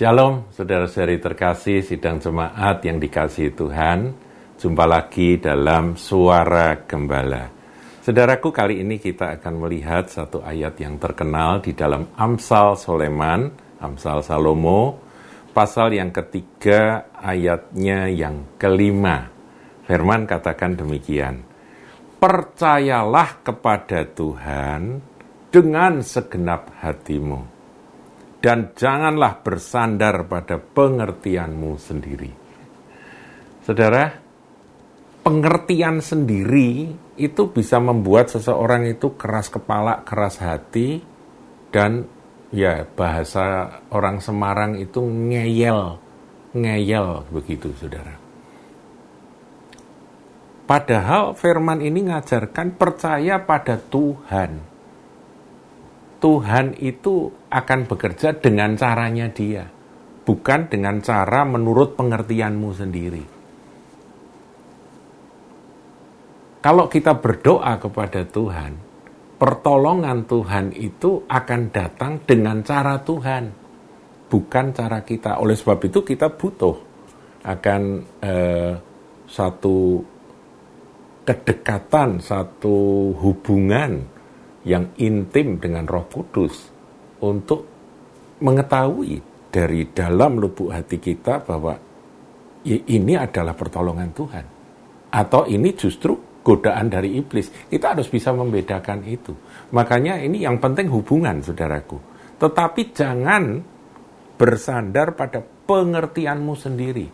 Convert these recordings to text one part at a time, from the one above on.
Shalom, saudara-saudari terkasih, sidang jemaat yang dikasih Tuhan. Jumpa lagi dalam Suara Gembala. Saudaraku, kali ini kita akan melihat satu ayat yang terkenal di dalam Amsal Soleman, Amsal Salomo, pasal yang ketiga, ayatnya yang kelima. Firman katakan demikian, Percayalah kepada Tuhan dengan segenap hatimu dan janganlah bersandar pada pengertianmu sendiri. Saudara, pengertian sendiri itu bisa membuat seseorang itu keras kepala, keras hati, dan ya bahasa orang Semarang itu ngeyel, ngeyel begitu saudara. Padahal firman ini ngajarkan percaya pada Tuhan Tuhan itu akan bekerja dengan caranya dia, bukan dengan cara menurut pengertianmu sendiri. Kalau kita berdoa kepada Tuhan, pertolongan Tuhan itu akan datang dengan cara Tuhan, bukan cara kita. Oleh sebab itu kita butuh akan eh, satu kedekatan, satu hubungan yang intim dengan Roh Kudus untuk mengetahui dari dalam lubuk hati kita bahwa ini adalah pertolongan Tuhan atau ini justru godaan dari iblis. Kita harus bisa membedakan itu. Makanya ini yang penting hubungan, saudaraku. Tetapi jangan bersandar pada pengertianmu sendiri.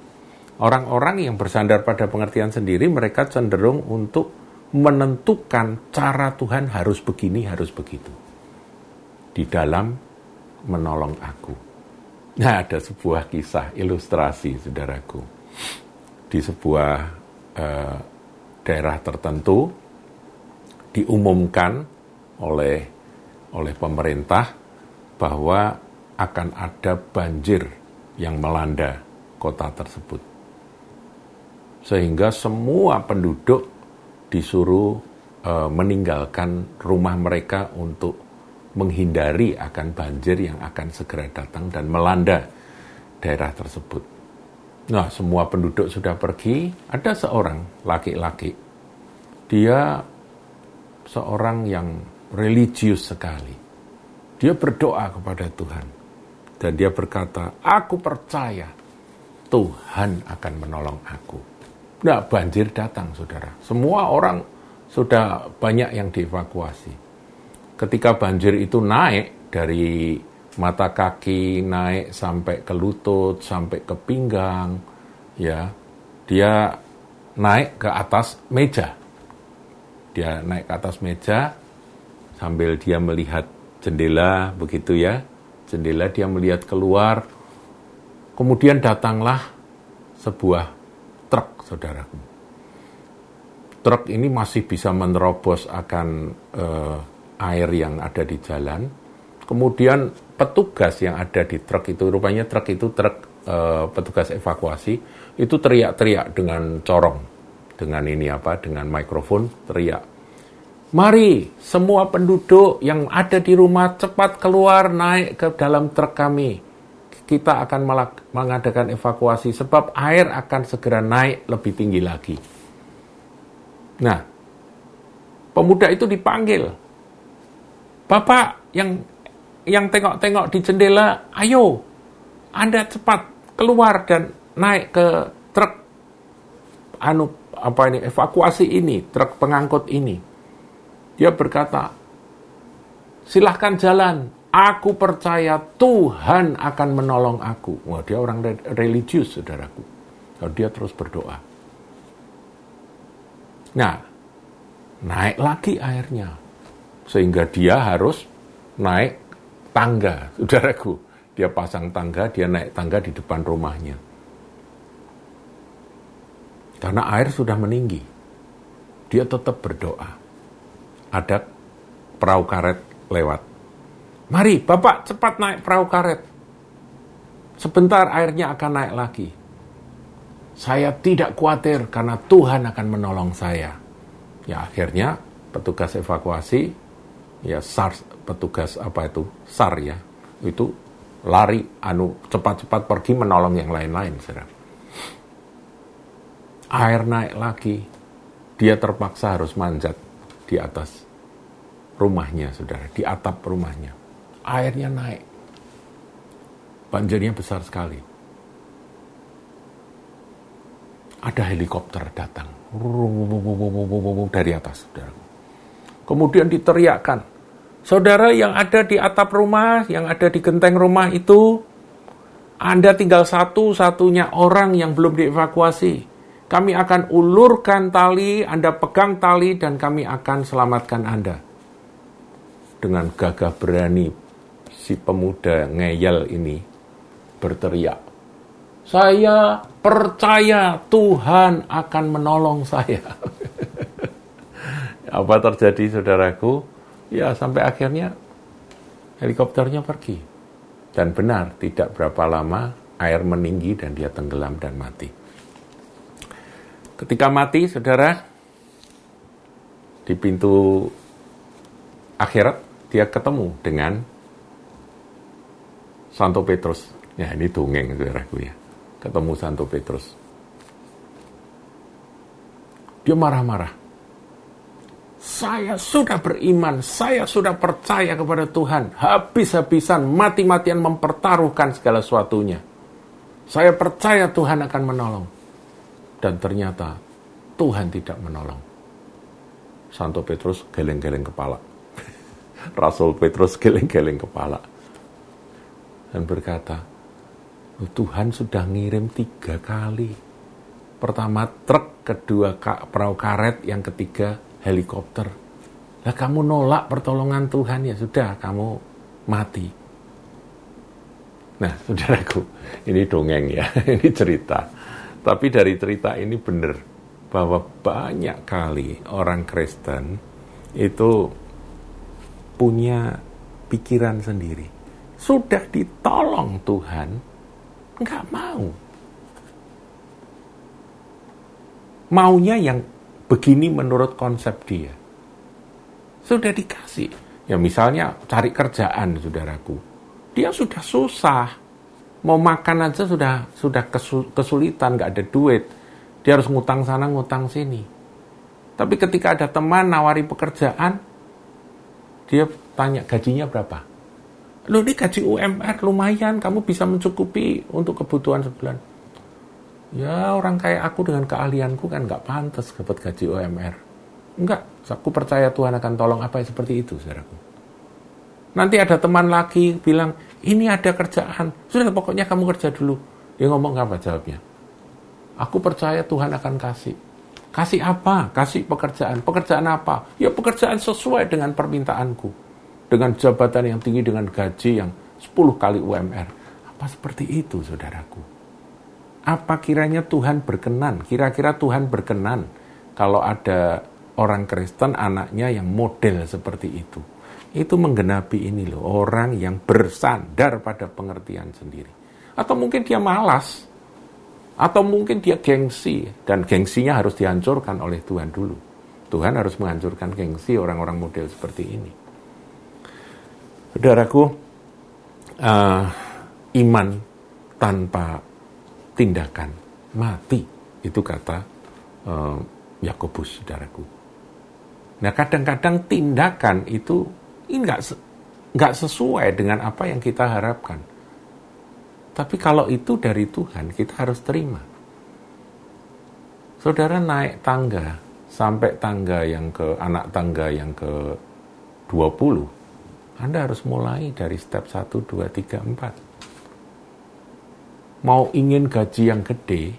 Orang-orang yang bersandar pada pengertian sendiri, mereka cenderung untuk menentukan cara Tuhan harus begini, harus begitu. Di dalam menolong aku. Nah, ada sebuah kisah ilustrasi, saudaraku. Di sebuah uh, daerah tertentu, diumumkan oleh oleh pemerintah bahwa akan ada banjir yang melanda kota tersebut. Sehingga semua penduduk disuruh uh, meninggalkan rumah mereka untuk menghindari akan banjir yang akan segera datang dan melanda daerah tersebut. Nah, semua penduduk sudah pergi, ada seorang laki-laki. Dia seorang yang religius sekali. Dia berdoa kepada Tuhan. Dan dia berkata, aku percaya Tuhan akan menolong aku. Nah, banjir datang, saudara. Semua orang sudah banyak yang dievakuasi. Ketika banjir itu naik dari mata kaki, naik sampai ke lutut, sampai ke pinggang, ya, dia naik ke atas meja. Dia naik ke atas meja sambil dia melihat jendela, begitu ya. Jendela dia melihat keluar. Kemudian datanglah sebuah saudaraku. Truk ini masih bisa menerobos akan uh, air yang ada di jalan. Kemudian petugas yang ada di truk itu, rupanya truk itu truk uh, petugas evakuasi, itu teriak-teriak dengan corong. Dengan ini apa, dengan mikrofon teriak. Mari semua penduduk yang ada di rumah cepat keluar naik ke dalam truk kami kita akan mengadakan evakuasi sebab air akan segera naik lebih tinggi lagi. Nah, pemuda itu dipanggil. Bapak yang yang tengok-tengok di jendela, ayo, Anda cepat keluar dan naik ke truk anu apa ini evakuasi ini, truk pengangkut ini. Dia berkata, silahkan jalan, Aku percaya Tuhan akan menolong aku. Wah, dia orang religius, saudaraku. Lalu dia terus berdoa. Nah, naik lagi airnya. Sehingga dia harus naik tangga, saudaraku. Dia pasang tangga, dia naik tangga di depan rumahnya. Karena air sudah meninggi. Dia tetap berdoa. Ada perahu karet lewat Mari, Bapak cepat naik perahu karet. Sebentar airnya akan naik lagi. Saya tidak khawatir karena Tuhan akan menolong saya. Ya akhirnya petugas evakuasi, ya SAR, petugas apa itu, SAR ya, itu lari anu cepat-cepat pergi menolong yang lain-lain, saudara. Air naik lagi, dia terpaksa harus manjat di atas rumahnya, saudara, di atap rumahnya. Airnya naik, banjirnya besar sekali. Ada helikopter datang dari atas, saudara. Kemudian diteriakkan, saudara yang ada di atap rumah, yang ada di genteng rumah itu, Anda tinggal satu-satunya orang yang belum dievakuasi. Kami akan ulurkan tali, Anda pegang tali, dan kami akan selamatkan Anda. Dengan gagah berani, si pemuda ngeyel ini berteriak, saya percaya Tuhan akan menolong saya. Apa terjadi saudaraku? Ya sampai akhirnya helikopternya pergi. Dan benar, tidak berapa lama air meninggi dan dia tenggelam dan mati. Ketika mati, saudara, di pintu akhirat, dia ketemu dengan Santo Petrus. Ya, ini dongeng, saudaraku ya. Ketemu Santo Petrus. Dia marah-marah. Saya sudah beriman, saya sudah percaya kepada Tuhan. Habis-habisan, mati-matian mempertaruhkan segala sesuatunya. Saya percaya Tuhan akan menolong dan ternyata Tuhan tidak menolong. Santo Petrus geleng-geleng kepala. Rasul Petrus geleng-geleng kepala. Dan berkata, oh, Tuhan sudah ngirim tiga kali. Pertama truk, kedua perahu karet, yang ketiga helikopter. Lah kamu nolak pertolongan Tuhan, ya sudah kamu mati. Nah, saudaraku, ini dongeng ya, ini cerita tapi dari cerita ini benar bahwa banyak kali orang Kristen itu punya pikiran sendiri. Sudah ditolong Tuhan, nggak mau. Maunya yang begini menurut konsep dia. Sudah dikasih. Ya misalnya cari kerjaan, saudaraku. Dia sudah susah mau makan aja sudah sudah kesulitan, nggak ada duit. Dia harus ngutang sana, ngutang sini. Tapi ketika ada teman nawari pekerjaan, dia tanya gajinya berapa? Loh ini gaji UMR lumayan, kamu bisa mencukupi untuk kebutuhan sebulan. Ya orang kayak aku dengan keahlianku kan nggak pantas dapat gaji UMR. Enggak, aku percaya Tuhan akan tolong apa yang seperti itu, saudaraku. Nanti ada teman lagi bilang, ini ada kerjaan. Sudah pokoknya kamu kerja dulu. Dia ngomong apa jawabnya? Aku percaya Tuhan akan kasih. Kasih apa? Kasih pekerjaan. Pekerjaan apa? Ya pekerjaan sesuai dengan permintaanku. Dengan jabatan yang tinggi, dengan gaji yang 10 kali UMR. Apa seperti itu, saudaraku? Apa kiranya Tuhan berkenan? Kira-kira Tuhan berkenan kalau ada orang Kristen anaknya yang model seperti itu itu menggenapi ini loh, orang yang bersandar pada pengertian sendiri. Atau mungkin dia malas, atau mungkin dia gengsi, dan gengsinya harus dihancurkan oleh Tuhan dulu. Tuhan harus menghancurkan gengsi orang-orang model seperti ini. Saudaraku, uh, iman tanpa tindakan mati, itu kata uh, Yakobus, saudaraku. Nah, kadang-kadang tindakan itu ini nggak nggak sesuai dengan apa yang kita harapkan. Tapi kalau itu dari Tuhan, kita harus terima. Saudara naik tangga sampai tangga yang ke anak tangga yang ke 20, Anda harus mulai dari step 1, 2, 3, 4. Mau ingin gaji yang gede,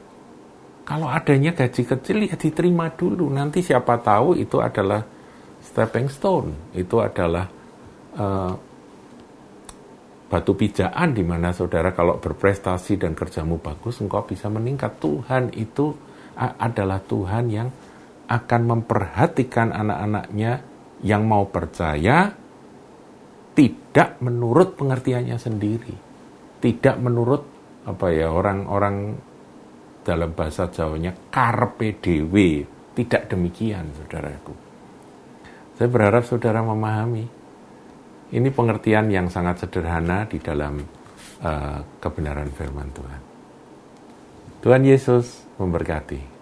kalau adanya gaji kecil ya diterima dulu. Nanti siapa tahu itu adalah stepping stone. Itu adalah uh, batu pijaan di mana saudara kalau berprestasi dan kerjamu bagus engkau bisa meningkat. Tuhan itu adalah Tuhan yang akan memperhatikan anak-anaknya yang mau percaya tidak menurut pengertiannya sendiri. Tidak menurut apa ya orang-orang dalam bahasa Jawanya karpe dewe. Tidak demikian saudaraku. Saya berharap saudara memahami ini pengertian yang sangat sederhana di dalam uh, kebenaran firman Tuhan. Tuhan Yesus memberkati.